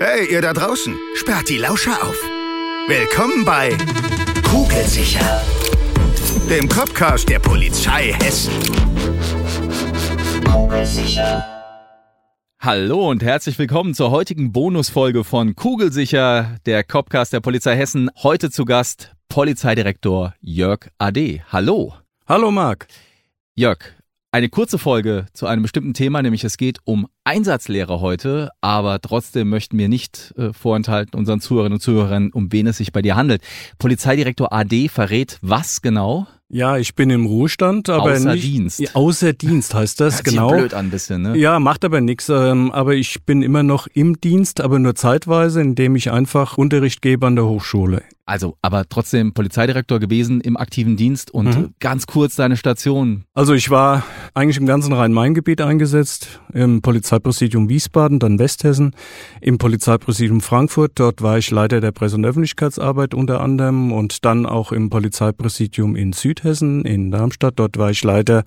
Hey, ihr da draußen, sperrt die Lauscher auf. Willkommen bei Kugelsicher, dem Copcast der Polizei Hessen. Kugelsicher. Hallo und herzlich willkommen zur heutigen Bonusfolge von Kugelsicher, der Copcast der Polizei Hessen. Heute zu Gast Polizeidirektor Jörg Ade. Hallo. Hallo Marc. Jörg, eine kurze Folge zu einem bestimmten Thema, nämlich es geht um Einsatzlehre heute, aber trotzdem möchten wir nicht äh, vorenthalten unseren Zuhörerinnen und Zuhörern, um wen es sich bei dir handelt. Polizeidirektor AD verrät was genau? Ja, ich bin im Ruhestand, aber Außer nicht Dienst. Außer Dienst heißt das Hört sich genau. blöd an bisschen, ne? Ja, macht aber nichts. Ähm, aber ich bin immer noch im Dienst, aber nur zeitweise, indem ich einfach Unterricht gebe an der Hochschule. Also, aber trotzdem Polizeidirektor gewesen im aktiven Dienst und Mhm. ganz kurz deine Station. Also ich war eigentlich im ganzen Rhein-Main-Gebiet eingesetzt, im Polizeipräsidium Wiesbaden, dann Westhessen, im Polizeipräsidium Frankfurt. Dort war ich Leiter der Presse- und Öffentlichkeitsarbeit unter anderem und dann auch im Polizeipräsidium in Südhessen, in Darmstadt. Dort war ich Leiter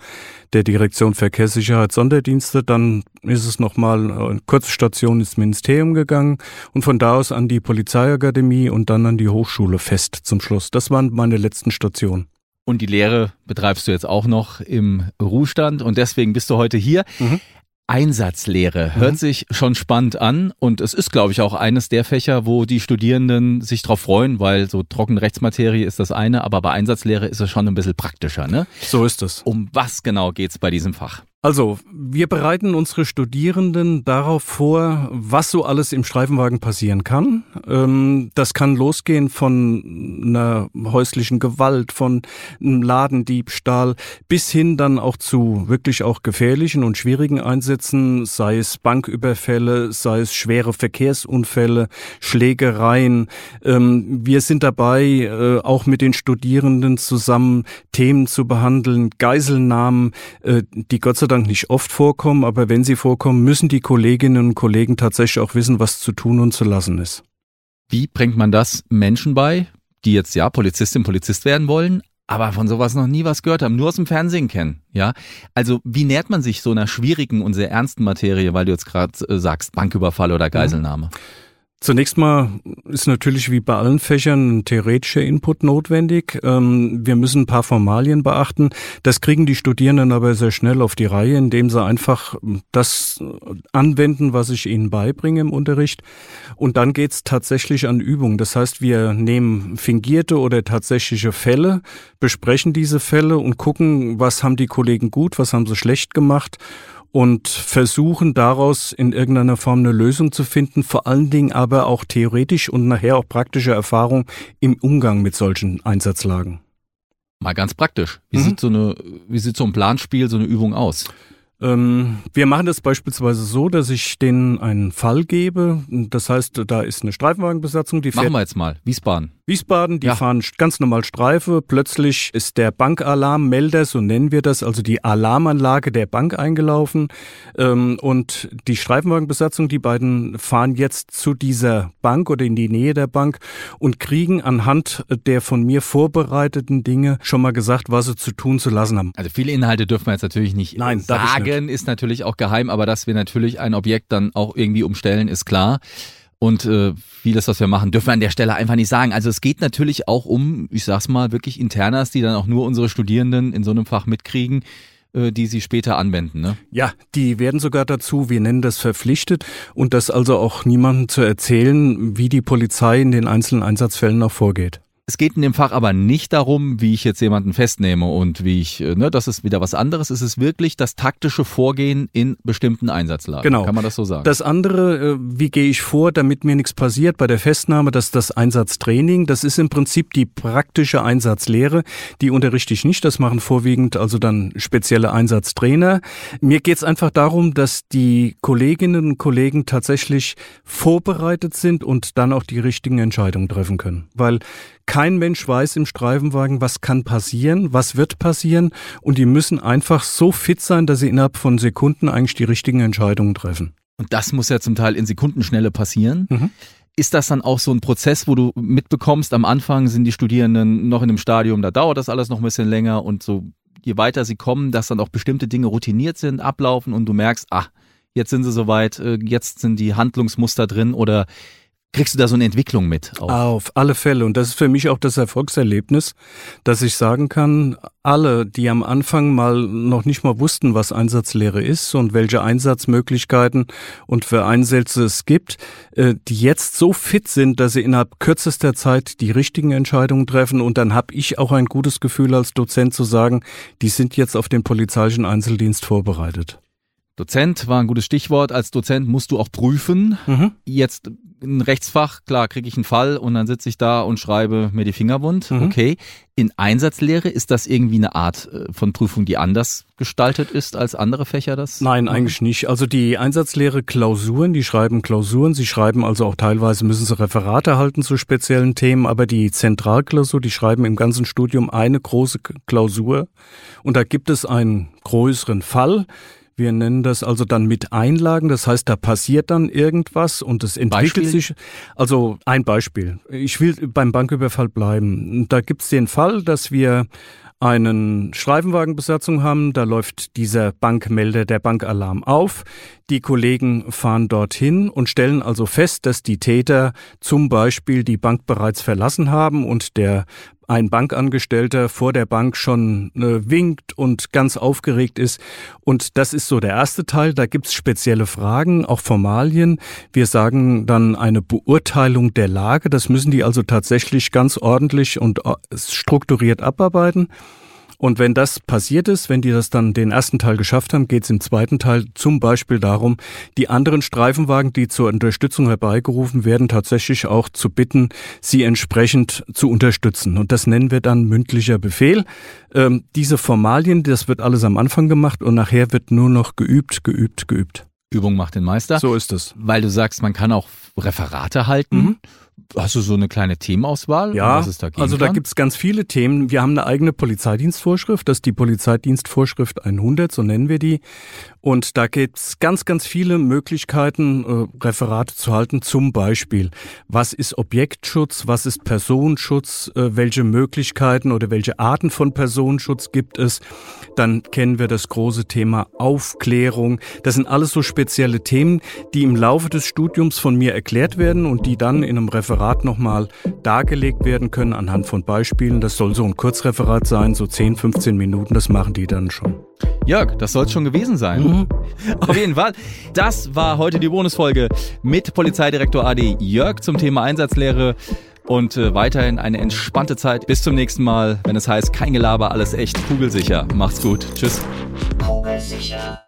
der Direktion Verkehrssicherheit Sonderdienste. Dann ist es nochmal eine kurze Station ins Ministerium gegangen und von da aus an die Polizeiakademie und dann an die Hochschule fest zum Schluss. Das waren meine letzten Stationen. Und die Lehre betreibst du jetzt auch noch im Ruhestand und deswegen bist du heute hier. Mhm. Einsatzlehre hört sich schon spannend an und es ist, glaube ich, auch eines der Fächer, wo die Studierenden sich drauf freuen, weil so trockene Rechtsmaterie ist das eine, aber bei Einsatzlehre ist es schon ein bisschen praktischer. Ne? So ist es. Um was genau geht's bei diesem Fach? Also, wir bereiten unsere Studierenden darauf vor, was so alles im Streifenwagen passieren kann. Ähm, das kann losgehen von einer häuslichen Gewalt, von einem Ladendiebstahl bis hin dann auch zu wirklich auch gefährlichen und schwierigen Einsätzen, sei es Banküberfälle, sei es schwere Verkehrsunfälle, Schlägereien. Ähm, wir sind dabei, äh, auch mit den Studierenden zusammen Themen zu behandeln, Geiselnahmen, äh, die Gott sei Dank nicht oft vorkommen, aber wenn sie vorkommen, müssen die Kolleginnen und Kollegen tatsächlich auch wissen, was zu tun und zu lassen ist. Wie bringt man das Menschen bei, die jetzt ja Polizistin, Polizist werden wollen, aber von sowas noch nie was gehört haben, nur aus dem Fernsehen kennen, ja? Also wie nähert man sich so einer schwierigen und sehr ernsten Materie, weil du jetzt gerade äh, sagst Banküberfall oder Geiselnahme? Zunächst mal ist natürlich wie bei allen Fächern ein theoretischer Input notwendig. Ähm, wir müssen ein paar Formalien beachten. Das kriegen die Studierenden aber sehr schnell auf die Reihe, indem sie einfach das anwenden, was ich ihnen beibringe im Unterricht. Und dann geht's tatsächlich an Übungen. Das heißt, wir nehmen fingierte oder tatsächliche Fälle, besprechen diese Fälle und gucken, was haben die Kollegen gut, was haben sie schlecht gemacht und versuchen daraus in irgendeiner Form eine Lösung zu finden, vor allen Dingen aber auch theoretisch und nachher auch praktische Erfahrung im Umgang mit solchen Einsatzlagen. Mal ganz praktisch. Wie Mhm. sieht so eine, wie sieht so ein Planspiel, so eine Übung aus? Ähm, wir machen das beispielsweise so, dass ich denen einen Fall gebe. Das heißt, da ist eine Streifenwagenbesatzung, die Machen wir jetzt mal. Wiesbaden. Wiesbaden, die Ja. fahren ganz normal Streife. Plötzlich ist der Bankalarmmelder, so nennen wir das, also die Alarmanlage der Bank eingelaufen. Ähm, und die Streifenwagenbesatzung, die beiden fahren jetzt zu dieser Bank oder in die Nähe der Bank und kriegen anhand der von mir vorbereiteten Dinge schon mal gesagt, was sie zu tun, zu lassen haben. Also viele Inhalte dürfen wir jetzt natürlich nicht Nein, darf sagen, ist natürlich auch geheim, aber dass wir natürlich ein Objekt dann auch irgendwie umstellen, ist klar. Und äh, vieles, was wir machen, dürfen wir an der Stelle einfach nicht sagen. Also es geht natürlich auch um, ich sag's mal, wirklich Internas, die dann auch nur unsere Studierenden in so einem Fach mitkriegen, äh, die sie später anwenden. Ne? Ja, die werden sogar dazu, wir nennen das verpflichtet und das also auch niemandem zu erzählen, wie die Polizei in den einzelnen Einsatzfällen auch vorgeht. Es geht in dem Fach aber nicht darum, wie ich jetzt jemanden festnehme und wie ich, äh, ne, das ist wieder was anderes. Es ist wirklich das taktische Vorgehen in bestimmten Einsatzlagen. Genau. Kann man das so sagen? Das andere, äh, wie gehe ich vor, damit mir nichts passiert bei der Festnahme, das ist das Einsatztraining. Das ist im Prinzip die praktische Einsatzlehre. Die unterrichte ich nicht, das machen vorwiegend also dann spezielle Einsatztrainer. Mir geht es einfach darum, dass die Kolleginnen und Kollegen tatsächlich vorbereitet sind und dann auch die richtigen Entscheidungen treffen können. Weil kein Mensch weiß im Streifenwagen, was kann passieren, was wird passieren und die müssen einfach so fit sein, dass sie innerhalb von Sekunden eigentlich die richtigen Entscheidungen treffen. Und das muss ja zum Teil in Sekundenschnelle passieren. Mhm. Ist das dann auch so ein Prozess, wo du mitbekommst, am Anfang sind die Studierenden noch in einem Stadium, da dauert das alles noch ein bisschen länger und so je weiter sie kommen, dass dann auch bestimmte Dinge routiniert sind, ablaufen und du merkst, ach, jetzt sind sie soweit, äh, jetzt sind die Handlungsmuster drin oder Kriegst du da so eine Entwicklung mit? Auch? Auf alle Fälle. Und das ist für mich auch das Erfolgserlebnis, dass ich sagen kann, alle, die am Anfang mal noch nicht mal wussten, was Einsatzlehre ist und welche Einsatzmöglichkeiten und für Einsätze es gibt, äh, die jetzt so fit sind, dass sie innerhalb kürzester Zeit die richtigen Entscheidungen treffen. Und dann habe ich auch ein gutes Gefühl als Dozent zu sagen, die sind jetzt auf den polizeilichen Einzeldienst vorbereitet. Dozent war ein gutes Stichwort. Als Dozent musst du auch prüfen. Mhm. Jetzt ein Rechtsfach, klar, kriege ich einen Fall und dann sitze ich da und schreibe mir die Finger wund. Mhm. Okay. In Einsatzlehre ist das irgendwie eine Art äh, von Prüfung, die anders gestaltet ist als andere Fächer das? Nein, machen? eigentlich nicht. Also die Einsatzlehre Klausuren, die schreiben Klausuren. Sie schreiben also auch teilweise müssen sie Referate halten zu speziellen Themen, aber die Zentralklausur, die schreiben im ganzen Studium eine große Klausur und da gibt es einen größeren Fall wir nennen das also dann mit Einlagen. Das heißt, da passiert dann irgendwas und es entwickelt Beispiel? sich. Also ein Beispiel. Ich will beim Banküberfall bleiben. Da gibt's den Fall, dass wir einen Streifenwagenbesatzung haben. Da läuft dieser Bankmelder, der Bankalarm auf. Die Kollegen fahren dorthin und stellen also fest, dass die Täter zum Beispiel die Bank bereits verlassen haben und der ein Bankangestellter vor der Bank schon äh, winkt und ganz aufgeregt ist. Und das ist so der erste Teil. Da gibt's spezielle Fragen, auch Formalien. Wir sagen dann eine Beurteilung der Lage. Das müssen die also tatsächlich ganz ordentlich und äh, strukturiert abarbeiten. Und wenn das passiert ist, wenn die das dann den ersten Teil geschafft haben, geht es im zweiten Teil zum Beispiel darum, die anderen Streifenwagen, die zur Unterstützung herbeigerufen werden, tatsächlich auch zu bitten, sie entsprechend zu unterstützen. Und das nennen wir dann mündlicher Befehl. Ähm, diese Formalien, das wird alles am Anfang gemacht und nachher wird nur noch geübt, geübt, geübt. Übung macht den Meister. So ist es. Weil du sagst, man kann auch Referate halten. Mhm. Hast du so eine kleine Themenauswahl? Ja, da also da gibt's ganz viele Themen. Wir haben eine eigene Polizeidienstvorschrift, das ist die Polizeidienstvorschrift 100, so nennen wir die. Und da gibt's ganz, ganz viele Möglichkeiten, äh, Referate zu halten. Zum Beispiel, was ist Objektschutz, was ist Personenschutz, äh, welche Möglichkeiten oder welche Arten von Personenschutz gibt es. Dann kennen wir das große Thema Aufklärung. Das sind alles so spezielle Themen, die im Laufe des Studiums von mir erklärt werden und die dann in einem Referat nochmal dargelegt werden können anhand von Beispielen. Das soll so ein Kurzreferat sein, so 10, 15 Minuten, das machen die dann schon. Jörg, das soll es schon gewesen sein. Mhm. Auf jeden Fall. Das war heute die Bonusfolge mit Polizeidirektor AD Jörg zum Thema Einsatzlehre. Und äh, weiterhin eine entspannte Zeit. Bis zum nächsten Mal, wenn es heißt, kein Gelaber, alles echt, kugelsicher. Macht's gut. Tschüss. Kugelsicher.